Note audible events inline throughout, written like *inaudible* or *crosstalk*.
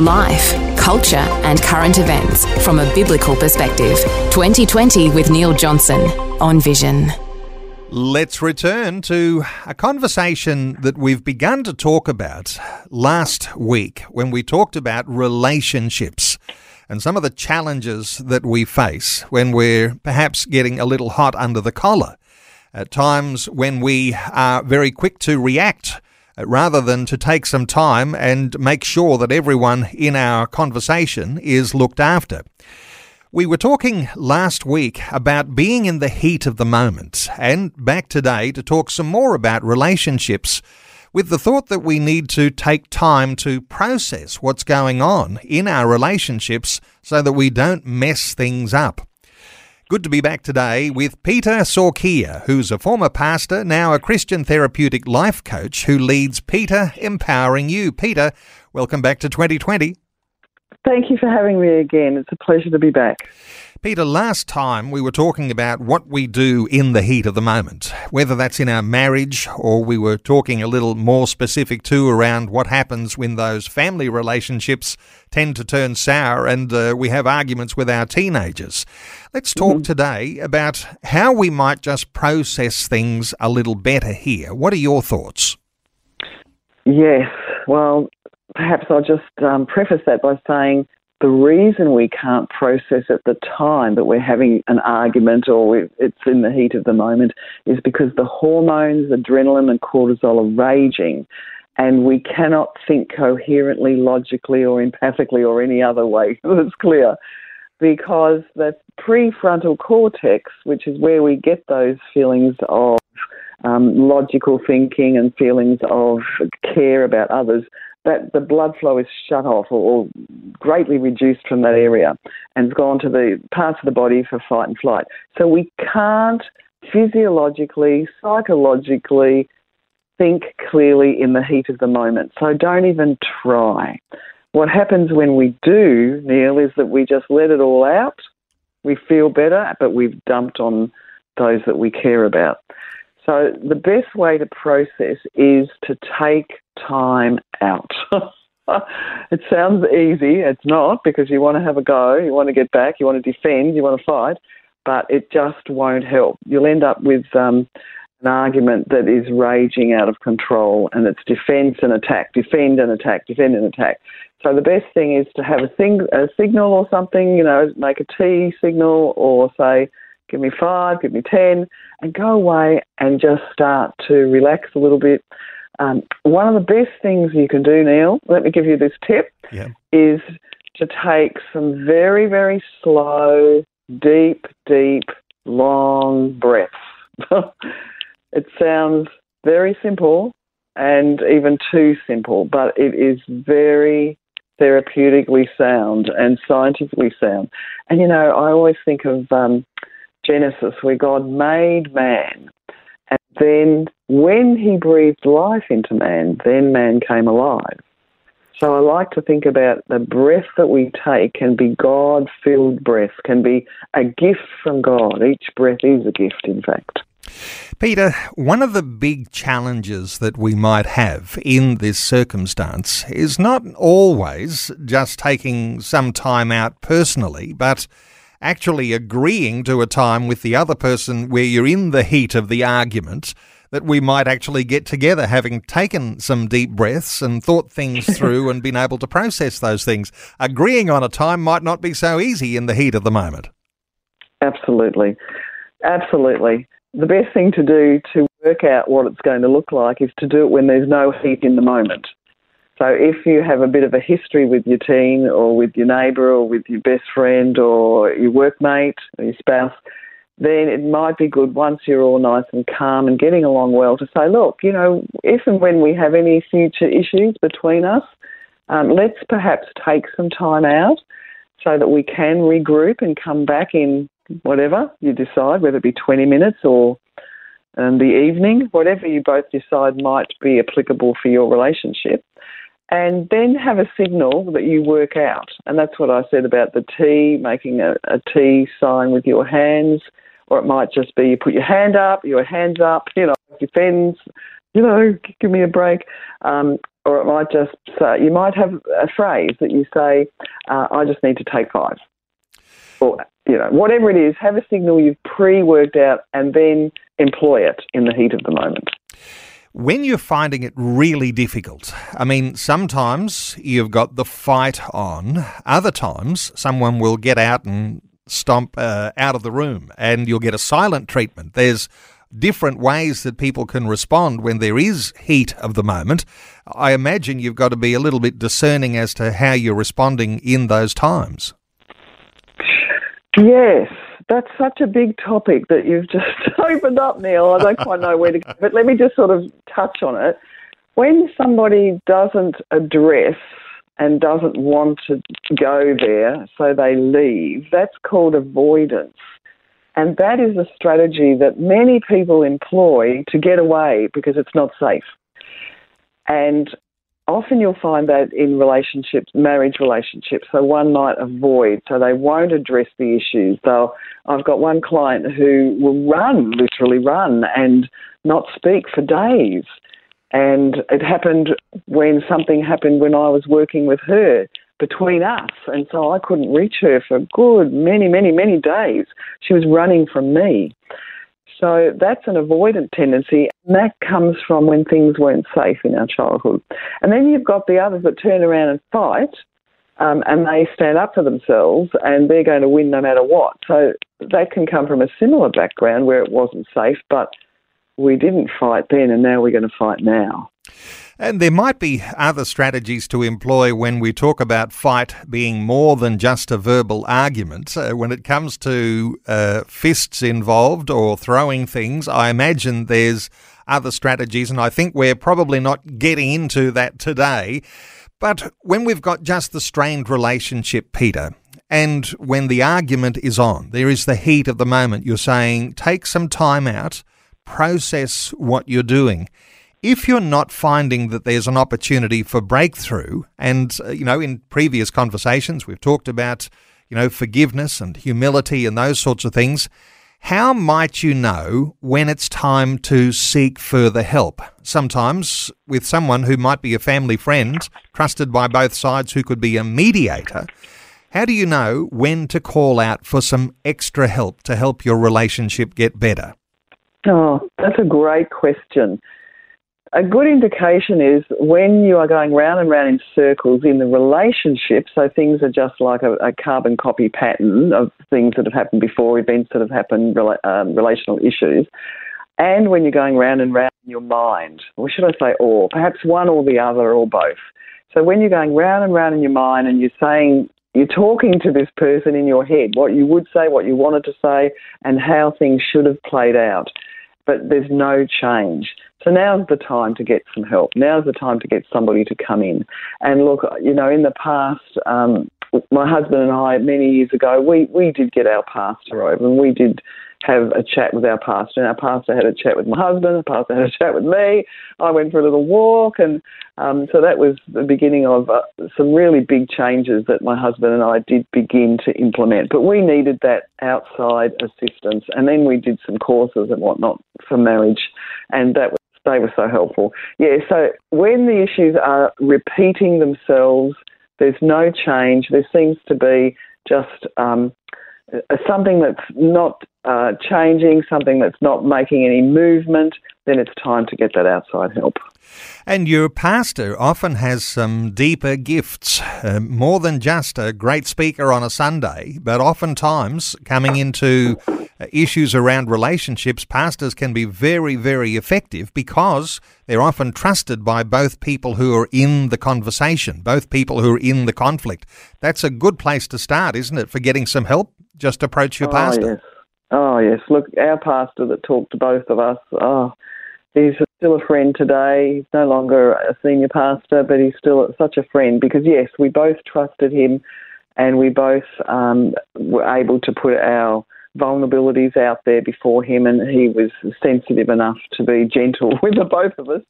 Life, culture, and current events from a biblical perspective. 2020 with Neil Johnson on Vision. Let's return to a conversation that we've begun to talk about last week when we talked about relationships and some of the challenges that we face when we're perhaps getting a little hot under the collar. At times when we are very quick to react rather than to take some time and make sure that everyone in our conversation is looked after. We were talking last week about being in the heat of the moment, and back today to talk some more about relationships with the thought that we need to take time to process what's going on in our relationships so that we don't mess things up. Good to be back today with Petra Sorkia, who's a former pastor, now a Christian therapeutic life coach who leads Petra Empowering You. Petra, welcome back to 2020. Thank you for having me again. It's a pleasure to be back. Petra, last time we were talking about what we do in the heat of the moment, whether that's in our marriage or we were talking a little more specific too around what happens when those family relationships tend to turn sour and uh, we have arguments with our teenagers. Let's talk mm-hmm. today about how we might just process things a little better here. What are your thoughts? Yes, well, perhaps I'll just um, preface that by saying the reason we can't process at the time that we're having an argument or it's in the heat of the moment is because the hormones, adrenaline and cortisol are raging and we cannot think coherently, logically or empathically or any other way *laughs* that's clear because the prefrontal cortex, which is where we get those feelings of um, logical thinking and feelings of care about others, that the blood flow is shut off or, greatly reduced from that area and has gone to the parts of the body for fight and flight. So we can't physiologically, psychologically think clearly in the heat of the moment. So don't even try. What happens when we do, Neil, is that we just let it all out. We feel better, but we've dumped on those that we care about. So the best way to process is to take time out. *laughs* it sounds easy. It's not because you want to have a go, you want to get back, you want to defend, you want to fight, but it just won't help. You'll end up with um, an argument that is raging out of control and it's defense and attack, defend and attack, defend and attack. So the best thing is to have a, thing, a signal or something, you know, make a T signal or say, give me five, give me 10, and go away and just start to relax a little bit. Um, one of the best things you can do, Neil, let me give you this tip, yeah. is to take some very, very slow, deep, deep, long breaths. *laughs* it sounds very simple and even too simple, but it is very therapeutically sound and scientifically sound. And you know, I always think of um, Genesis, where God made man. And then when he breathed life into man, then man came alive. So I like to think about the breath that we take can be God filled breath, can be a gift from God. Each breath is a gift, in fact. Petra, one of the big challenges that we might have in this circumstance is not always just taking some time out personally, but actually agreeing to a time with the other person where you're in the heat of the argument that we might actually get together having taken some deep breaths and thought things *laughs* through and been able to process those things. Agreeing on a time might not be so easy in the heat of the moment. Absolutely. Absolutely. The best thing to do to work out what it's going to look like is to do it when there's no heat in the moment. So if you have a bit of a history with your teen or with your neighbour or with your best friend or your workmate or your spouse, then it might be good once you're all nice and calm and getting along well to say, look, you know, if and when we have any future issues between us, um, let's perhaps take some time out so that we can regroup and come back in whatever you decide, whether it be 20 minutes or in the evening, whatever you both decide might be applicable for your relationship. And then have a signal that you work out. And that's what I said about the T, making a, a T sign with your hands, or it might just be you put your hand up, your hands up, you know, defends, you know, give me a break. Um, or it might just say, you might have a phrase that you say, uh, I just need to take five. Or, you know, whatever it is, have a signal you've pre worked out and then employ it in the heat of the moment. When you're finding it really difficult, I mean, sometimes you've got the fight on, other times someone will get out and stomp uh, out of the room and you'll get a silent treatment. There's different ways that people can respond when there is heat of the moment. I imagine you've got to be a little bit discerning as to how you're responding in those times. Yes, that's such a big topic that you've just *laughs* opened up, Neil. I don't quite know where to go, but let me just sort of touch on it. When somebody doesn't address and doesn't want to go there, so they leave, that's called avoidance. And that is a strategy that many people employ to get away because it's not safe. And often you'll find that in relationships, marriage relationships, so one might avoid, so they won't address the issues. So I've got one client who will run, literally run, and not speak for days. And it happened when something happened when I was working with her between us. And so I couldn't reach her for good many, many, many days. She was running from me. So that's an avoidant tendency, and that comes from when things weren't safe in our childhood. And then you've got the others that turn around and fight, um, and they stand up for themselves, and they're going to win no matter what. So that can come from a similar background where it wasn't safe, but we didn't fight then, and now we're going to fight now. And there might be other strategies to employ when we talk about fight being more than just a verbal argument. Uh, when it comes to uh, fists involved or throwing things, I imagine there's other strategies, and I think we're probably not getting into that today. But when we've got just the strained relationship, Petra, and when the argument is on, there is the heat of the moment, you're saying, take some time out, process what you're doing if you're not finding that there's an opportunity for breakthrough, and, uh, you know, in previous conversations, we've talked about, you know, forgiveness and humility and those sorts of things, how might you know when it's time to seek further help? Sometimes with someone who might be a family friend, trusted by both sides, who could be a mediator. How do you know when to call out for some extra help to help your relationship get better? Oh, that's a great question. A good indication is when you are going round and round in circles in the relationship, so things are just like a, a carbon copy pattern of things that have happened before, events that have happened, um, relational issues, and when you're going round and round in your mind, or should I say or, perhaps one or the other or both. So when you're going round and round in your mind and you're saying, you're talking to this person in your head, what you would say, what you wanted to say, and how things should have played out but there's no change. So now's the time to get some help. Now's the time to get somebody to come in. And look, you know, in the past, um, my husband and I, many years ago, we, we did get our pastor over and we did have a chat with our pastor. And our pastor had a chat with my husband, the pastor had a chat with me. I went for a little walk. And um, so that was the beginning of uh, some really big changes that my husband and I did begin to implement. But we needed that outside assistance. And then we did some courses and whatnot for marriage. And that was, they were so helpful. Yeah, so when the issues are repeating themselves, there's no change, there seems to be just um, something that's not uh, changing, something that's not making any movement, then it's time to get that outside help. And your pastor often has some deeper gifts, uh, more than just a great speaker on a Sunday, but oftentimes coming into issues around relationships, pastors can be very, very effective because they're often trusted by both people who are in the conversation, both people who are in the conflict. That's a good place to start, isn't it, for getting some help? Just approach your oh, pastor. Yes. Oh, yes. Look, our pastor that talked to both of us, oh, he's still a friend today. He's no longer a senior pastor, but he's still such a friend because, yes, we both trusted him and we both um, were able to put our vulnerabilities out there before him, and he was sensitive enough to be gentle *laughs* with the both of us.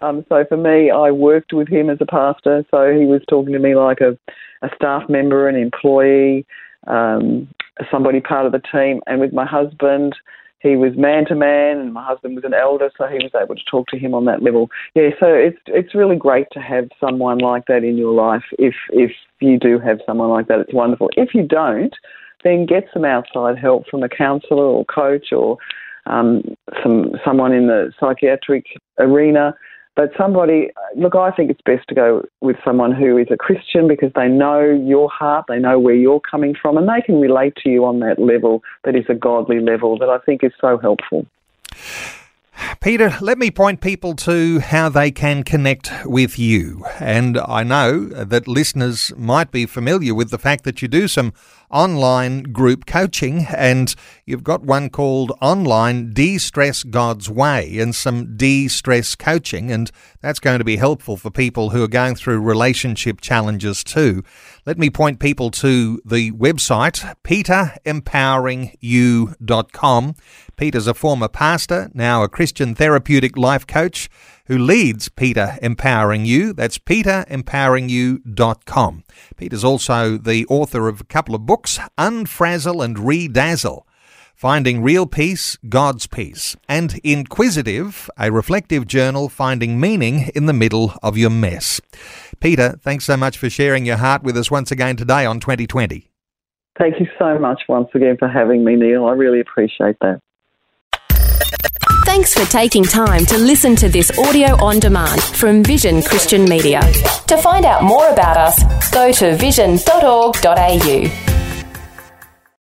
Um, so for me, I worked with him as a pastor, so he was talking to me like a, a staff member, an employee, um, somebody part of the team, and with my husband, he was man to man, and my husband was an elder, so he was able to talk to him on that level. Yeah, so it's it's really great to have someone like that in your life. If if you do have someone like that, it's wonderful. If you don't, then get some outside help from a counsellor or coach or um, some someone in the psychiatric arena but somebody, look, I think it's best to go with someone who is a Christian because they know your heart, they know where you're coming from, and they can relate to you on that level that is a godly level that I think is so helpful. Petra, let me point people to how they can connect with you. And I know that listeners might be familiar with the fact that you do some online group coaching and you've got one called Online De Stress God's Way and some de stress coaching. And that's going to be helpful for people who are going through relationship challenges too. Let me point people to the website, petraempoweringyou.com. Petra's a former pastor, now a Christian therapeutic life coach who leads Petra Empowering You. That's petraempoweringyou.com. Petra's also the author of a couple of books, Unfrazzle and Redazzle. Finding Real Peace, God's Peace, and Inquisitive, a reflective journal finding meaning in the middle of your mess. Petra, thanks so much for sharing your heart with us once again today on 2020. Thank you so much once again for having me, Neil. I really appreciate that. Thanks for taking time to listen to this audio on demand from Vision Christian Media. To find out more about us, go to vision.org.au.